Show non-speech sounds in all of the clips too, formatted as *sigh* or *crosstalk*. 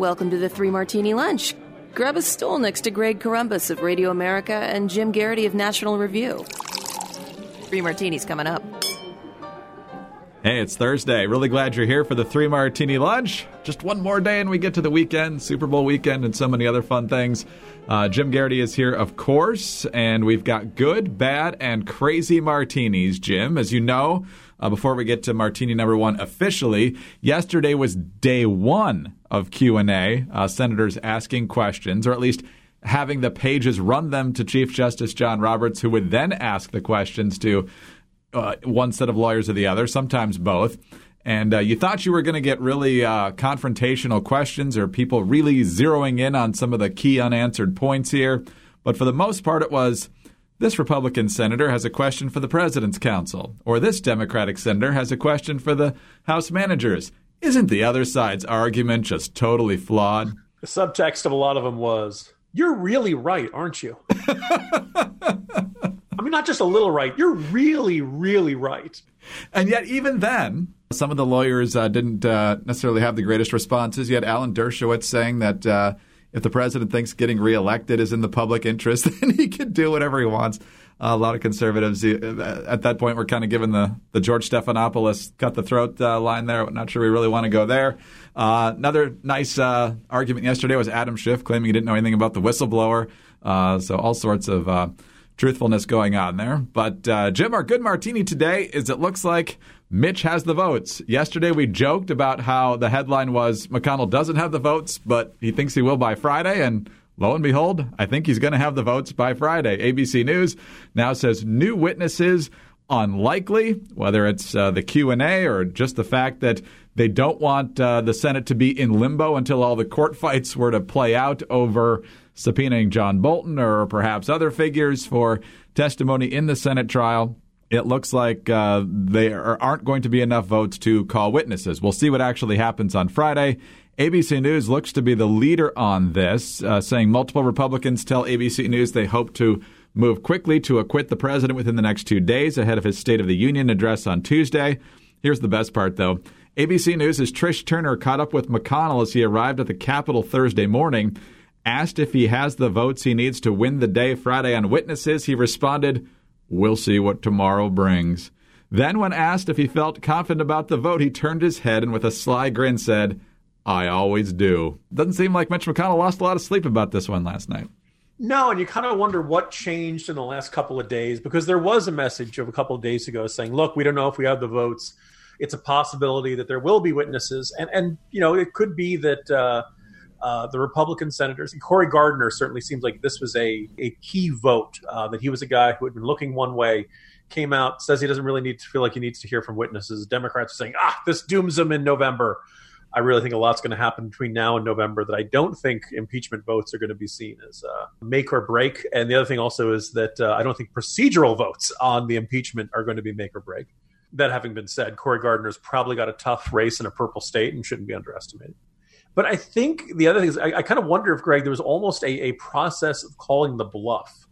Welcome to the Three Martini Lunch. Grab a stool next to Greg Corombos of Radio America and Jim Geraghty of National Review. Three martinis coming up. Hey, it's Thursday. Really glad you're here for the Three Martini Lunch. Just one more day and we get to the weekend, Super Bowl weekend, and so many other fun things. Uh, Jim Geraghty is here, of course, and we've got good, bad, and crazy martinis, Jim. As you know, uh, before we get to martini number one officially, yesterday was day one of Q&A, uh, senators asking questions, or at least having the pages run them to Chief Justice John Roberts, who would then ask the questions to uh, one set of lawyers or the other, sometimes both. And uh, you thought you were going to get really uh, confrontational questions or people really zeroing in on some of the key unanswered points here. But for the most part, it was this Republican senator has a question for the president's counsel, or this Democratic senator has a question for the House managers. Isn't the other side's argument just totally flawed? The subtext of a lot of them was, You're really right, aren't you? *laughs* I mean, not just a little right. You're really, really right. And yet, even then, some of the lawyers uh, didn't uh, necessarily have the greatest responses. You had Alan Dershowitz saying that uh, if the president thinks getting reelected is in the public interest, *laughs* then he can do whatever he wants. a lot of conservatives uh, at that point were kind of given the, the George Stephanopoulos cut the throat uh, line there. Not sure we really want to go there. Uh, another nice argument yesterday was Adam Schiff claiming he didn't know anything about the whistleblower. so all sorts of truthfulness going on there. But uh, Jim, our good martini today is it looks like Mitch has the votes. Yesterday we joked about how the headline was McConnell doesn't have the votes, but he thinks he will by Friday, and lo and behold, I think he's going to have the votes by Friday. ABC News now says new witnesses unlikely, whether it's uh, the Q&A or just the fact that they don't want uh, the Senate to be in limbo until all the court *laughs* fights were to play out over subpoenaing John Bolton or perhaps other figures for testimony in the Senate trial. It looks like uh, there aren't going to be enough votes to call witnesses. We'll see what actually happens on Friday. ABC News looks to be the leader on this, uh, saying multiple Republicans tell ABC News they hope to move quickly to acquit the president within the next two days ahead of his State of the Union address on Tuesday. Here's the best part, though. ABC News' is Trish Turner caught up with McConnell as he arrived at the Capitol Thursday morning. Asked if he has the votes he needs to win the day Friday on witnesses, he responded, We'll see what tomorrow brings. Then, when asked if he felt confident about the vote, he turned his head and with a sly grin said, I always do. Doesn't seem like Mitch McConnell lost a lot of sleep about this one last night. No, and you kind of wonder what changed in the last couple of days because there was a message of a couple of days ago saying, look, we don't know if we have the votes. It's a possibility that there will be witnesses. And, and you know, it could be that. Uh, uh, the Republican senators. And Cory Gardner certainly seems like this was a, a key vote, uh, that he was a guy who had been looking one way, came out, says he doesn't really need to feel like he needs to hear from witnesses. Democrats are saying, ah, this dooms him in November. I really think a lot's going to happen between now and November that I don't think impeachment votes are going to be seen as uh, make or break. And the other thing also is that uh, I don't think procedural votes on the impeachment are going to be make or break. That having been said, Cory Gardner's probably got a tough race in a purple state and shouldn't be underestimated. But I think the other thing is, I, I kind of wonder if Greg, there was almost a, a process of calling the bluff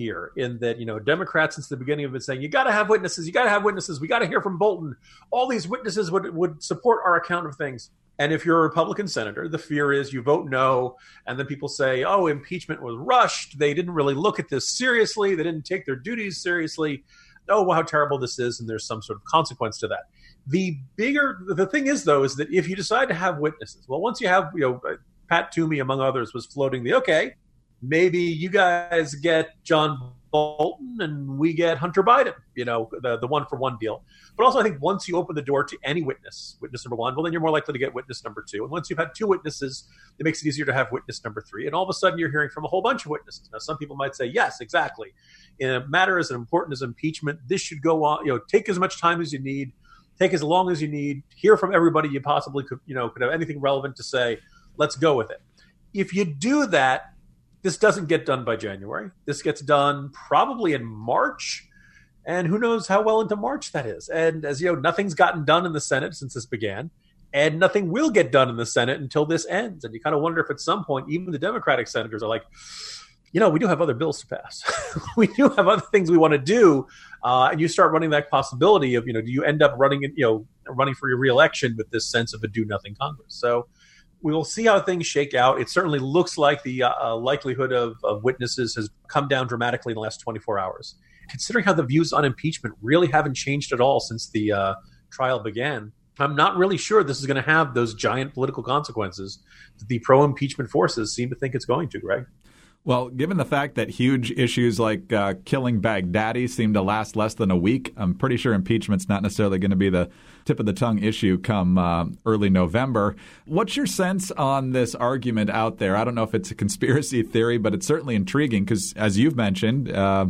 here in that you know democrats since the beginning have been saying you got to have witnesses you got to have witnesses we got to hear from bolton. All these witnesses would, would support our account of things. And if you're a republican senator the fear is you vote no and then people say oh impeachment was rushed. They didn't really look at this seriously. They didn't take their duties seriously. Oh how terrible this is and there's some sort of consequence to that the bigger the thing is though is that if you decide to have witnesses, well, once you have you know uh, Pat Toomey among others was floating the okay, maybe you guys get John Bolton and we get Hunter Biden, you know, the the one for one deal. But also, I think once you open the door to any witness, witness number one, well, then you're more likely to get witness number two. And once you've had two witnesses, it makes it easier to have witness number three. And all of a sudden, you're hearing from a whole bunch of witnesses. Now, some people might say, yes, exactly. In a matter as important as impeachment, this should go on. You know, take as much time as you need take as long as you need, hear from everybody you possibly could, you know, could have anything relevant to say. Let's go with it. If you do that, this doesn't get done by January. This gets done probably in March. And who knows how well into March that is. And as you know, nothing's gotten done in the Senate since this began. And nothing will get done in the Senate until this ends. And you kind of wonder if at some point, even the Democratic senators are like, you know, we do have other bills to pass. *laughs* we do have other things we want to do. Uh, and you start running that possibility of, you know, do you end up running, you know, running for your reelection with this sense of a do nothing Congress? So we will see how things shake out. It certainly looks like the uh, uh likelihood of, of, witnesses has come down dramatically in the last 24 hours. Considering how the views on impeachment really haven't changed at all since the uh, trial began, I'm not really sure this is going to have those giant political consequences that the pro impeachment forces seem to think it's going to, Greg. Well, given the fact that huge issues like uh, killing Baghdadi seem to last less than a week, I'm pretty sure impeachment's not necessarily going to be the tip of the tongue issue come uh, early November. What's your sense on this argument out there? I don't know if it's a conspiracy theory, but it's certainly intriguing because, as you've mentioned, uh,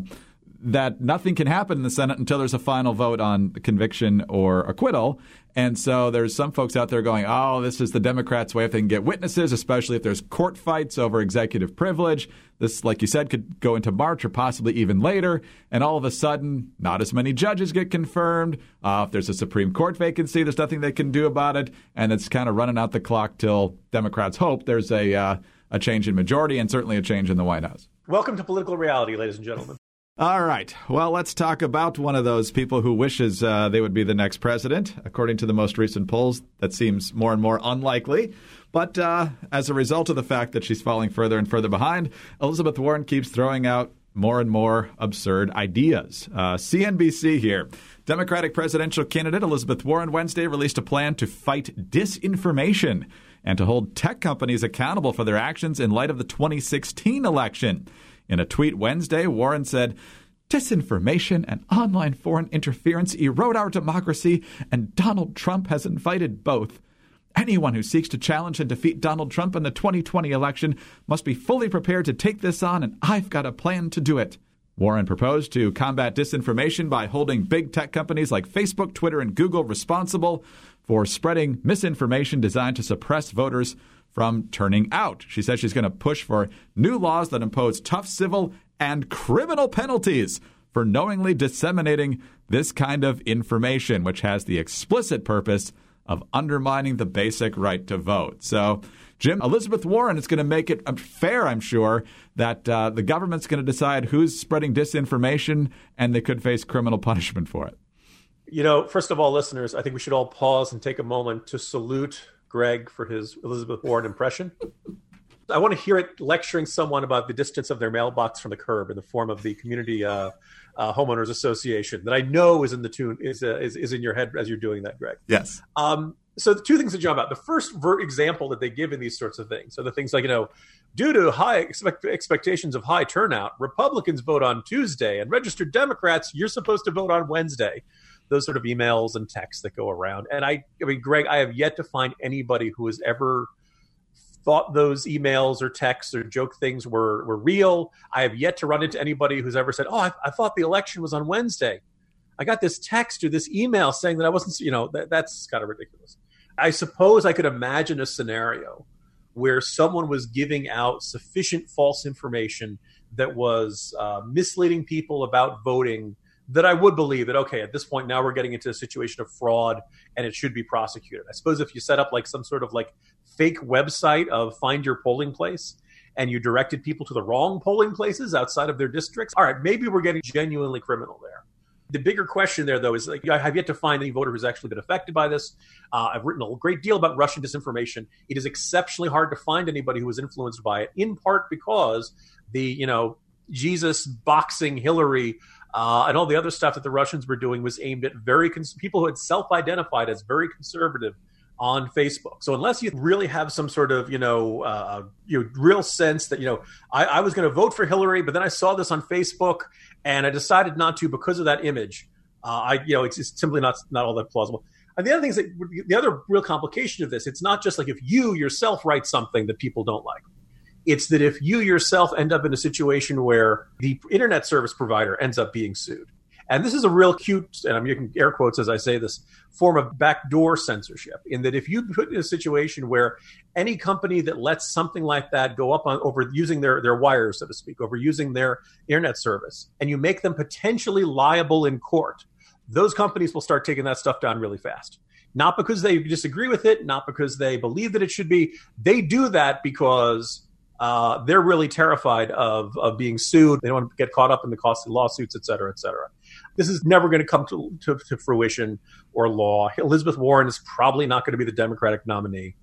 that nothing can happen in the Senate until there's a final vote on conviction or acquittal. And so there's some folks out there going, oh, this is the Democrats' way if they can get witnesses, especially if there's court fights over executive privilege. This, like you said, could go into March or possibly even later. And all of a sudden, not as many judges get confirmed. Uh, if there's a Supreme Court vacancy, there's nothing they can do about it. And it's kind of running out the clock till Democrats hope there's a, uh, a change in majority and certainly a change in the White House. Welcome to political reality, ladies and gentlemen. All right. Well, let's talk about one of those people who wishes uh, they would be the next president. According to the most recent polls, that seems more and more unlikely. But uh, as a result of the fact that she's falling further and further behind, Elizabeth Warren keeps throwing out more and more absurd ideas. Uh, CNBC here. Democratic presidential candidate Elizabeth Warren Wednesday released a plan to fight disinformation and to hold tech companies accountable for their actions in light of the 2016 election. In a tweet Wednesday, Warren said, Disinformation and online foreign interference erode our democracy, and Donald Trump has invited both. Anyone who seeks to challenge and defeat Donald Trump in the 2020 election must be fully prepared to take this on, and I've got a plan to do it. Warren proposed to combat disinformation by holding big tech companies like Facebook, Twitter, and Google responsible for spreading misinformation designed to suppress voters from turning out. She says she's going to push for new laws that impose tough civil and criminal penalties for knowingly disseminating this kind of information, which has the explicit purpose of undermining the basic right to vote. So, Jim, Elizabeth Warren is going to make it fair, I'm sure, that uh, the government's going to decide who's spreading disinformation and they could face criminal *laughs* punishment for it. You know, first of all, listeners, I think we should all pause and take a moment to salute Greg for his Elizabeth Warren impression. I want to hear it lecturing someone about the distance of their mailbox from the curb in the form of the community uh, uh, homeowners association that I know is in the tune is, uh, is is in your head as you're doing that, Greg. Yes. Um, so the two things that jump out. The first ver- example that they give in these sorts of things. are the things like you know, due to high expect- expectations of high turnout, Republicans vote on Tuesday, and registered Democrats you're supposed to vote on Wednesday those sort of emails and texts that go around. And I, I mean, Greg, I have yet to find anybody who has ever thought those emails or texts or joke things were were real. I have yet to run into anybody who's ever said, "Oh, I, I thought the election was on Wednesday. I got this text or this email saying that I wasn't." You know, that, that's kind of ridiculous. I suppose I could imagine a scenario where someone was giving out sufficient false information that was uh, misleading people about voting that I would believe that okay, at this point now we're getting into a situation of fraud and it should be prosecuted. I suppose if you set up like some sort of like fake website of find your polling place and you directed people to the wrong polling places outside of their districts, all right, maybe we're getting genuinely criminal there. The bigger question there, though, is like, I have yet to find any voter who's actually been affected by this. Uh, I've written a great deal about Russian disinformation. It is exceptionally hard to find anybody who was influenced by it, in part because the you know Jesus boxing Hillary uh, and all the other stuff that the Russians were doing was aimed at very cons- people who had self-identified as very conservative on Facebook. So unless you really have some sort of you know uh, you know, real sense that you know I, I was going to vote for Hillary, but then I saw this on Facebook and I decided not to because of that image. Uh, I you know it's, it's simply not not all that plausible. And the other thing is that the other real complication of this, it's not just like if you yourself write something that people don't like. It's that if you yourself end up in a situation where the internet service provider ends up being sued, and this is a real cute, and I'm using air quotes as I say this, form of backdoor censorship. In that, if you put in a situation where any company that lets something like that go up on over using their their wires, so to speak, over using their internet service, and you make them potentially liable in court, those companies will start taking that stuff down really fast. Not because they disagree with it, not because they believe that it should be. They do that because uh, they're really terrified of, of being sued. They don't want to get caught up in the costly lawsuits, et cetera, et cetera. This is never going to come to, to, to fruition or law. Elizabeth Warren is probably not going to be the Democratic nominee.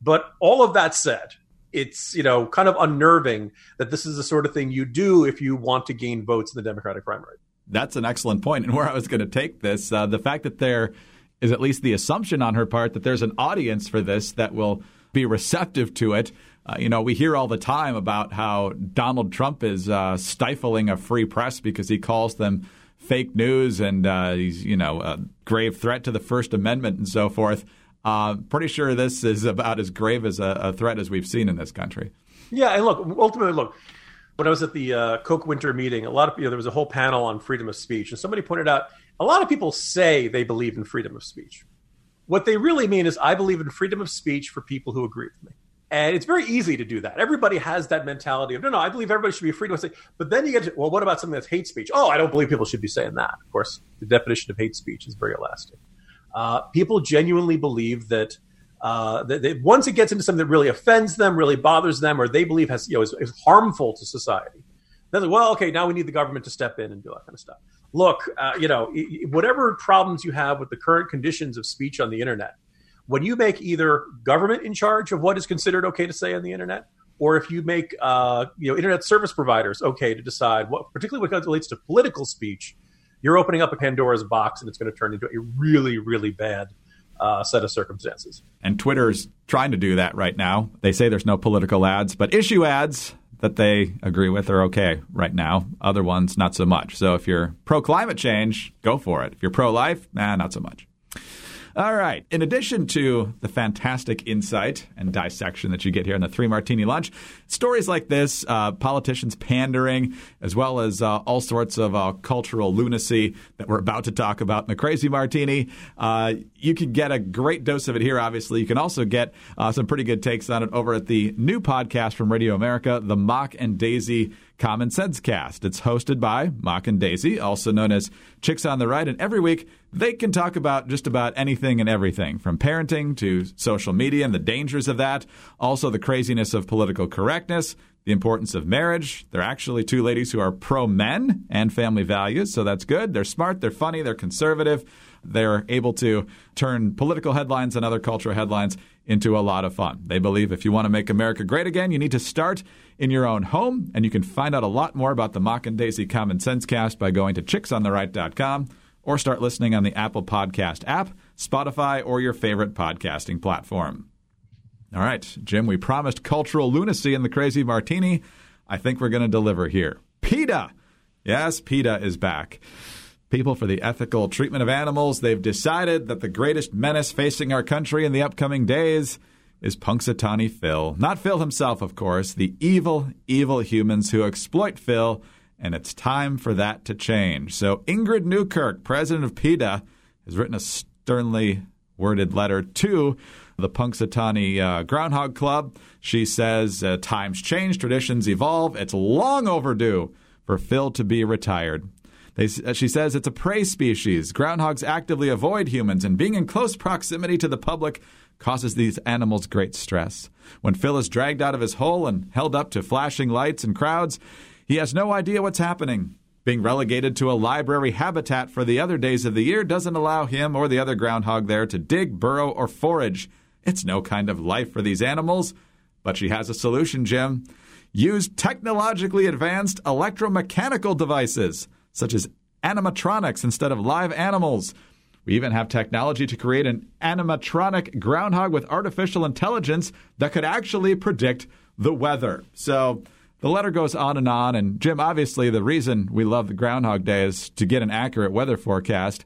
But all of that said, it's you know kind of unnerving that this is the sort of thing you do if you want to gain votes in the Democratic primary. That's an excellent point, and where I was going to take this, uh, the fact that there is at least the assumption on her part that there's an audience for this that will be receptive to it. Uh, you know, we hear all the time about how Donald Trump is uh, stifling a free press because he calls them fake news and uh, he's, you know, a grave threat to the First Amendment and so forth. Uh, pretty sure this is about as grave as a, a, threat as we've seen in this country. Yeah, and look, ultimately, look, when I was at the uh, Koch Winter meeting, a lot of you know, there was a whole panel on freedom of speech, and somebody pointed out a lot of people say they believe in freedom of speech. What they really mean is, I believe in freedom of speech for people who agree with me. And it's very easy to do that. Everybody has that mentality of, no, no, I believe everybody should be free to say. But then you get to, well, what about something that's hate speech? Oh, I don't believe people should be saying that. Of course, the definition of hate speech is very elastic. Uh, people genuinely believe that, uh, that, once it gets into something that really offends them, really bothers them, or they believe has, you know, is, is harmful to society, then, well, okay, now we need the government to step in and do that kind of stuff. Look, uh, you know, whatever problems you have with the current conditions of speech on the internet, when you make either government in charge of what is considered okay to say on the internet, or if you make uh, you know internet service providers okay to decide what, particularly when it relates to political speech, you're opening up a Pandora's box, and it's going to turn into a really, really bad uh, set of circumstances. And Twitter's trying to do that right now. They say there's no political ads, but issue ads that they agree with are okay right now. Other ones, not so much. So if you're pro climate change, go for it. If you're pro life, nah, not so much. All right. In addition to the fantastic insight and dissection that you get here in the Three Martini Lunch, stories like this, uh, politicians pandering, as well as uh, all sorts of uh, cultural lunacy that we're about to talk about in the Crazy Martini, uh, you can get a great dose of it here, obviously. You can also get uh, some pretty good takes on it over at the new podcast from Radio America, the Mock and Daisy Common Sense Cast. It's hosted by Mock and Daisy, also known as Chicks on the Right, and every week they can talk about just about anything and everything, from parenting to social media and the dangers of that, also the craziness of political correctness, the importance of marriage. They're actually two ladies who are pro men and family values, so that's good. They're smart, they're funny, they're conservative. They're able to turn political headlines and other cultural headlines into a lot of fun. They believe if you want to make America great again, you need to start in your own home. And you can find out a lot more about the Mock and Daisy Common Sense Cast by going to chicksontheright.com or start listening on the Apple Podcast app, Spotify, or your favorite podcasting platform. All right, Jim, we promised cultural lunacy in the Crazy Martini. I think we're going to deliver here. PETA. Yes, PETA is back. People for the Ethical Treatment of Animals, they've decided that the greatest menace facing our country in the upcoming days is Punxsutawney Phil. Not Phil himself, of course, the evil, evil humans who exploit Phil, and it's time for that to change. So Ingrid Newkirk, president of PETA, has written a sternly worded letter to the Punxsutawney uh, Groundhog Club. She says uh, times change, traditions evolve. It's long overdue for Phil to be retired. They, she says it's a prey species. Groundhogs actively avoid humans, and being in close proximity to the public causes these animals great stress. When Phil is dragged out of his hole and held up to flashing lights and crowds, he has no idea what's happening. Being relegated to a library habitat for the other days of the year doesn't allow him or the other groundhog there to dig, burrow, or forage. It's no kind of life for these animals. But she has a solution, Jim. Use technologically advanced electromechanical devices, such as animatronics instead of live animals. We even have technology to create an animatronic groundhog with artificial intelligence that could actually predict the weather. So the letter goes on and on. And Jim, obviously, the reason we love the Groundhog Day is to get an accurate weather forecast.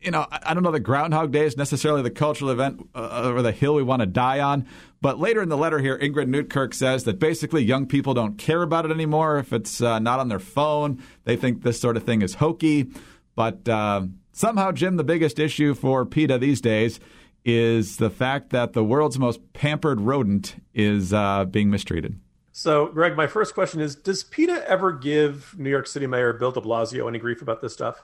You know, I don't know that Groundhog Day is necessarily the cultural event uh, or the hill we want to die on. But later in the letter here, Ingrid Newkirk says that basically young people don't care about it anymore if it's uh, not on their phone. They think this sort of thing is hokey. But uh, Somehow, Jim, the biggest issue for PETA these days is the fact that the world's most pampered rodent is uh, being mistreated. So, Greg, my first question is Does PETA ever give New York City Mayor Bill de Blasio any grief about this stuff?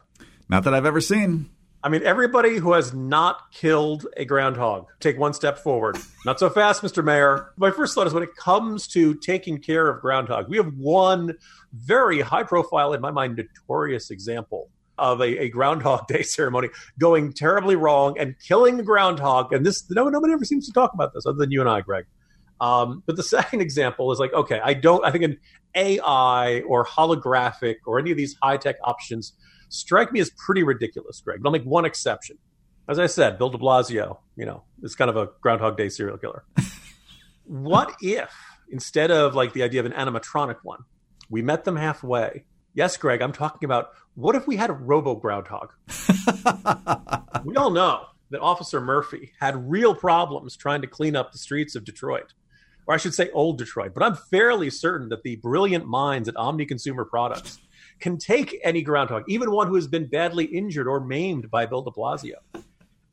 Not that I've ever seen. I mean, everybody who has not killed a groundhog, take one step forward. Not so fast, Mr. Mayor. My first thought is when it comes to taking care of groundhog, we have one very high profile, in my mind, notorious example of a, a, Groundhog Day ceremony going terribly wrong and killing the groundhog. And this, no, nobody ever seems to talk about this other than you and I, Greg. Um, but the second *laughs* example is like, okay, I don't, I think an AI or holographic or any of these high tech options strike me as pretty ridiculous, Greg. But I'll make one exception. As I said, Bill de Blasio, you know, is kind of a Groundhog Day serial killer. *laughs* what if instead of like the idea of an animatronic one, we met them halfway? Yes, Greg, I'm talking about what if we had a robo groundhog? *laughs* we all know that Officer Murphy had real problems trying to clean up the streets of Detroit, or I should say old Detroit. But I'm fairly certain that the brilliant minds at Omni Consumer Products can take any groundhog, even one who has been badly injured or maimed by Bill de Blasio,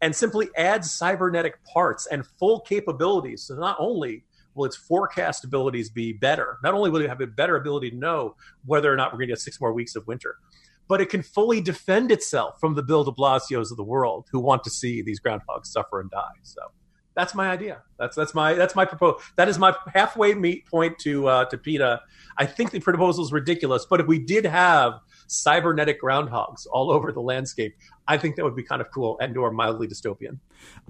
and simply add cybernetic parts and full capabilities. So not only will its forecast abilities be better, not only will it have a better ability to know whether or not we're going to get six more weeks of winter, but it can fully defend itself from the Bill de Blasios of the world who want to see these groundhogs suffer and die. So that's my idea. That's that's my that's my proposal. That is my halfway meet point to uh, to PETA. I think the proposal is ridiculous, but if we did have cybernetic groundhogs all over the landscape, I think that would be kind of cool and or mildly dystopian.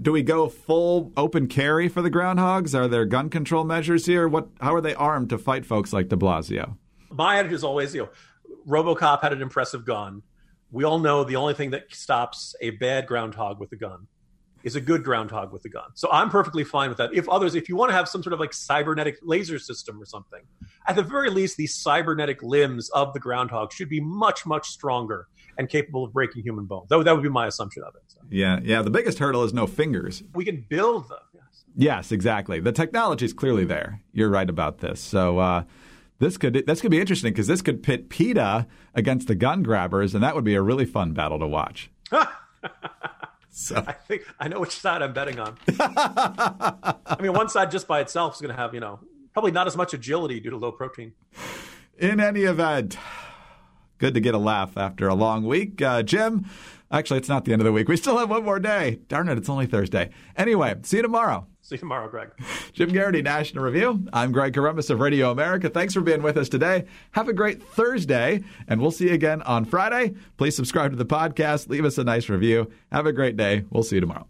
Do we go full open carry for the groundhogs? Are there gun control measures here? What how are they armed to fight folks like De Blasio? My attitude is always, you know, RoboCop had an impressive gun. We all know the only thing that stops a bad groundhog with a gun is a good groundhog with a gun. So I'm perfectly fine with that. If others, if you want to have some sort of like cybernetic laser system or something, at the very least, these cybernetic limbs of the groundhog should be much, much stronger and capable of breaking human bones. That would, that would be my assumption of it. So. Yeah, yeah. The biggest hurdle is no fingers. We can build them. Yes, yes exactly. The technology is clearly there. You're right about this. So, uh, this could this could be interesting because this could pit PETA against the gun grabbers, and that would be a really fun battle to watch. *laughs* so I think I know which side I'm betting on. *laughs* I mean, one side just by itself is going to have you know probably not as much agility due to low protein. In any event, good to get a laugh after a long week, uh, Jim. Actually, it's not the end of the week. We still have one more day. Darn it, it's only Thursday. Anyway, see you tomorrow. See you tomorrow, Greg. Jim Geraghty, National Review. I'm Greg Corombos of Radio America. Thanks for being with us today. Have a great Thursday, and we'll see you again on Friday. Please subscribe to the podcast. Leave us a nice review. Have a great day. We'll see you tomorrow.